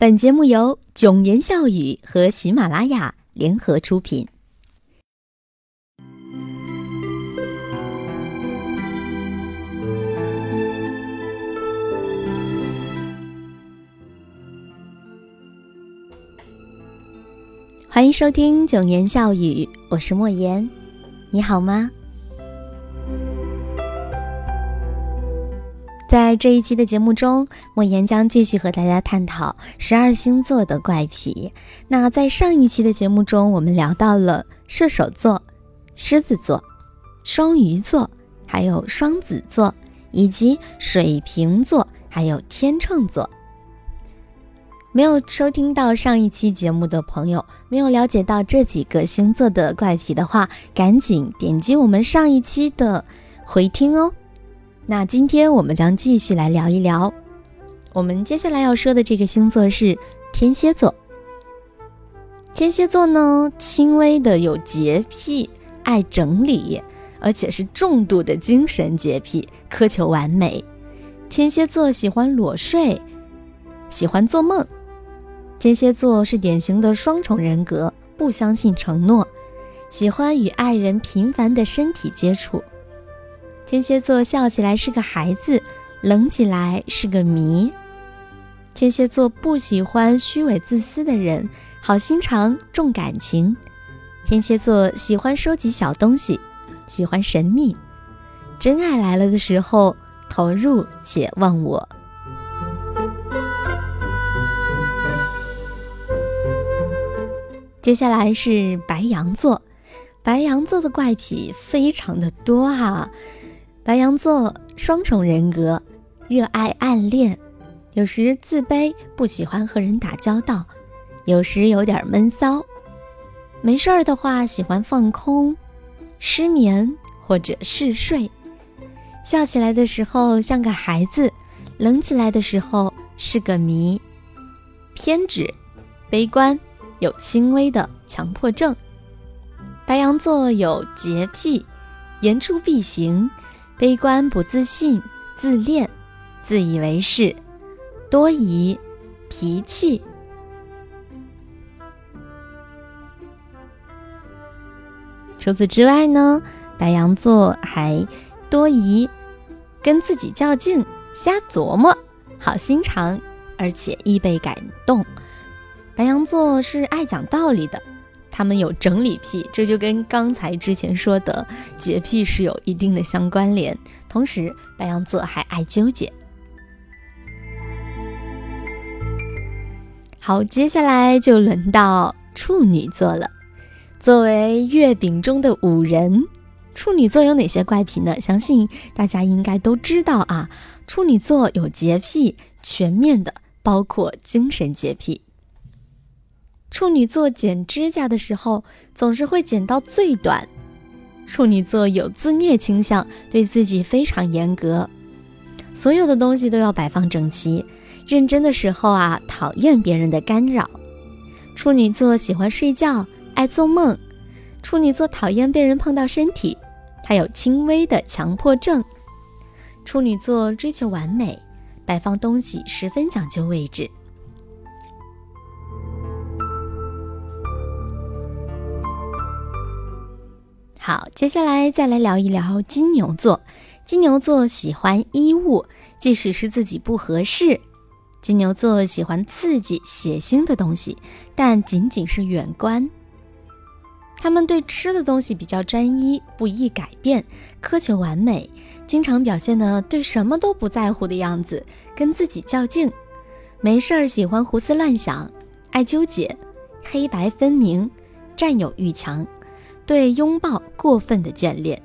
本节目由囧言笑语和喜马拉雅联合出品。欢迎收听囧言笑语，我是莫言，你好吗？在这一期的节目中，莫言将继续和大家探讨十二星座的怪癖。那在上一期的节目中，我们聊到了射手座、狮子座、双鱼座，还有双子座，以及水瓶座，还有天秤座。没有收听到上一期节目的朋友，没有了解到这几个星座的怪癖的话，赶紧点击我们上一期的回听哦。那今天我们将继续来聊一聊，我们接下来要说的这个星座是天蝎座。天蝎座呢，轻微的有洁癖，爱整理，而且是重度的精神洁癖，苛求完美。天蝎座喜欢裸睡，喜欢做梦。天蝎座是典型的双重人格，不相信承诺，喜欢与爱人频繁的身体接触。天蝎座笑起来是个孩子，冷起来是个谜。天蝎座不喜欢虚伪自私的人，好心肠重感情。天蝎座喜欢收集小东西，喜欢神秘。真爱来了的时候，投入且忘我。接下来是白羊座，白羊座的怪癖非常的多哈。白羊座双重人格，热爱暗恋，有时自卑，不喜欢和人打交道，有时有点闷骚。没事儿的话，喜欢放空、失眠或者嗜睡。笑起来的时候像个孩子，冷起来的时候是个谜。偏执、悲观，有轻微的强迫症。白羊座有洁癖，言出必行。悲观、不自信、自恋、自以为是、多疑、脾气。除此之外呢，白羊座还多疑，跟自己较劲，瞎琢磨，好心肠，而且易被感动。白羊座是爱讲道理的。他们有整理癖，这就跟刚才之前说的洁癖是有一定的相关联。同时，白羊座还爱纠结。好，接下来就轮到处女座了。作为月饼中的五人，处女座有哪些怪癖呢？相信大家应该都知道啊。处女座有洁癖，全面的，包括精神洁癖。处女座剪指甲的时候，总是会剪到最短。处女座有自虐倾向，对自己非常严格，所有的东西都要摆放整齐。认真的时候啊，讨厌别人的干扰。处女座喜欢睡觉，爱做梦。处女座讨厌被人碰到身体，他有轻微的强迫症。处女座追求完美，摆放东西十分讲究位置。好，接下来再来聊一聊金牛座。金牛座喜欢衣物，即使是自己不合适。金牛座喜欢刺激、血腥的东西，但仅仅是远观。他们对吃的东西比较专一，不易改变，苛求完美，经常表现的对什么都不在乎的样子，跟自己较劲。没事儿喜欢胡思乱想，爱纠结，黑白分明，占有欲强。对拥抱过分的眷恋，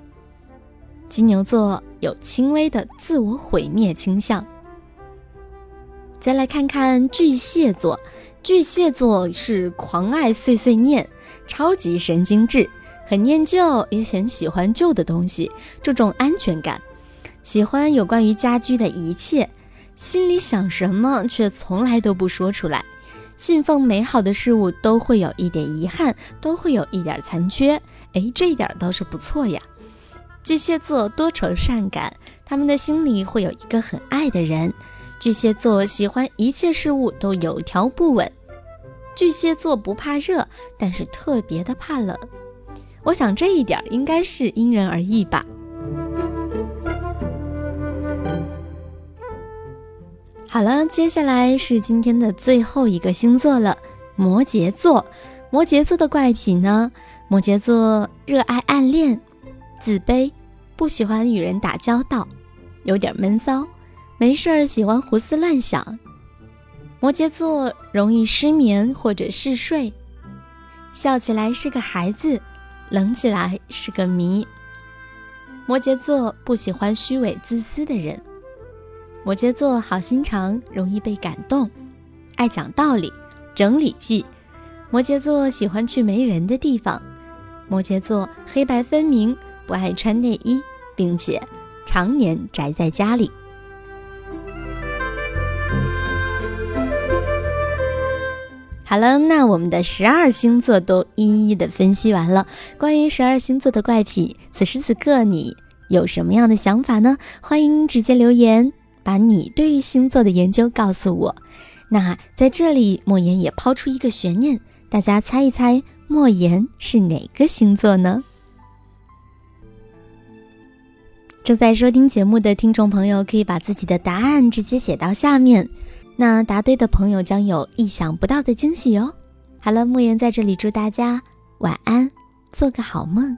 金牛座有轻微的自我毁灭倾向。再来看看巨蟹座，巨蟹座是狂爱碎碎念，超级神经质，很念旧，也很喜欢旧的东西，注重安全感，喜欢有关于家居的一切，心里想什么却从来都不说出来。信奉美好的事物都会有一点遗憾，都会有一点残缺。哎，这一点倒是不错呀。巨蟹座多愁善感，他们的心里会有一个很爱的人，巨蟹座喜欢一切事物都有条不紊。巨蟹座不怕热，但是特别的怕冷。我想这一点应该是因人而异吧。好了，接下来是今天的最后一个星座了，摩羯座。摩羯座的怪癖呢？摩羯座热爱暗恋，自卑，不喜欢与人打交道，有点闷骚，没事儿喜欢胡思乱想。摩羯座容易失眠或者嗜睡，笑起来是个孩子，冷起来是个谜。摩羯座不喜欢虚伪自私的人。摩羯座好心肠，容易被感动，爱讲道理，整理癖。摩羯座喜欢去没人的地方。摩羯座黑白分明，不爱穿内衣，并且常年宅在家里。好了，那我们的十二星座都一一的分析完了。关于十二星座的怪癖，此时此刻你有什么样的想法呢？欢迎直接留言。把你对于星座的研究告诉我。那在这里，莫言也抛出一个悬念，大家猜一猜，莫言是哪个星座呢？正在收听节目的听众朋友，可以把自己的答案直接写到下面。那答对的朋友将有意想不到的惊喜哦。好了，莫言在这里祝大家晚安，做个好梦。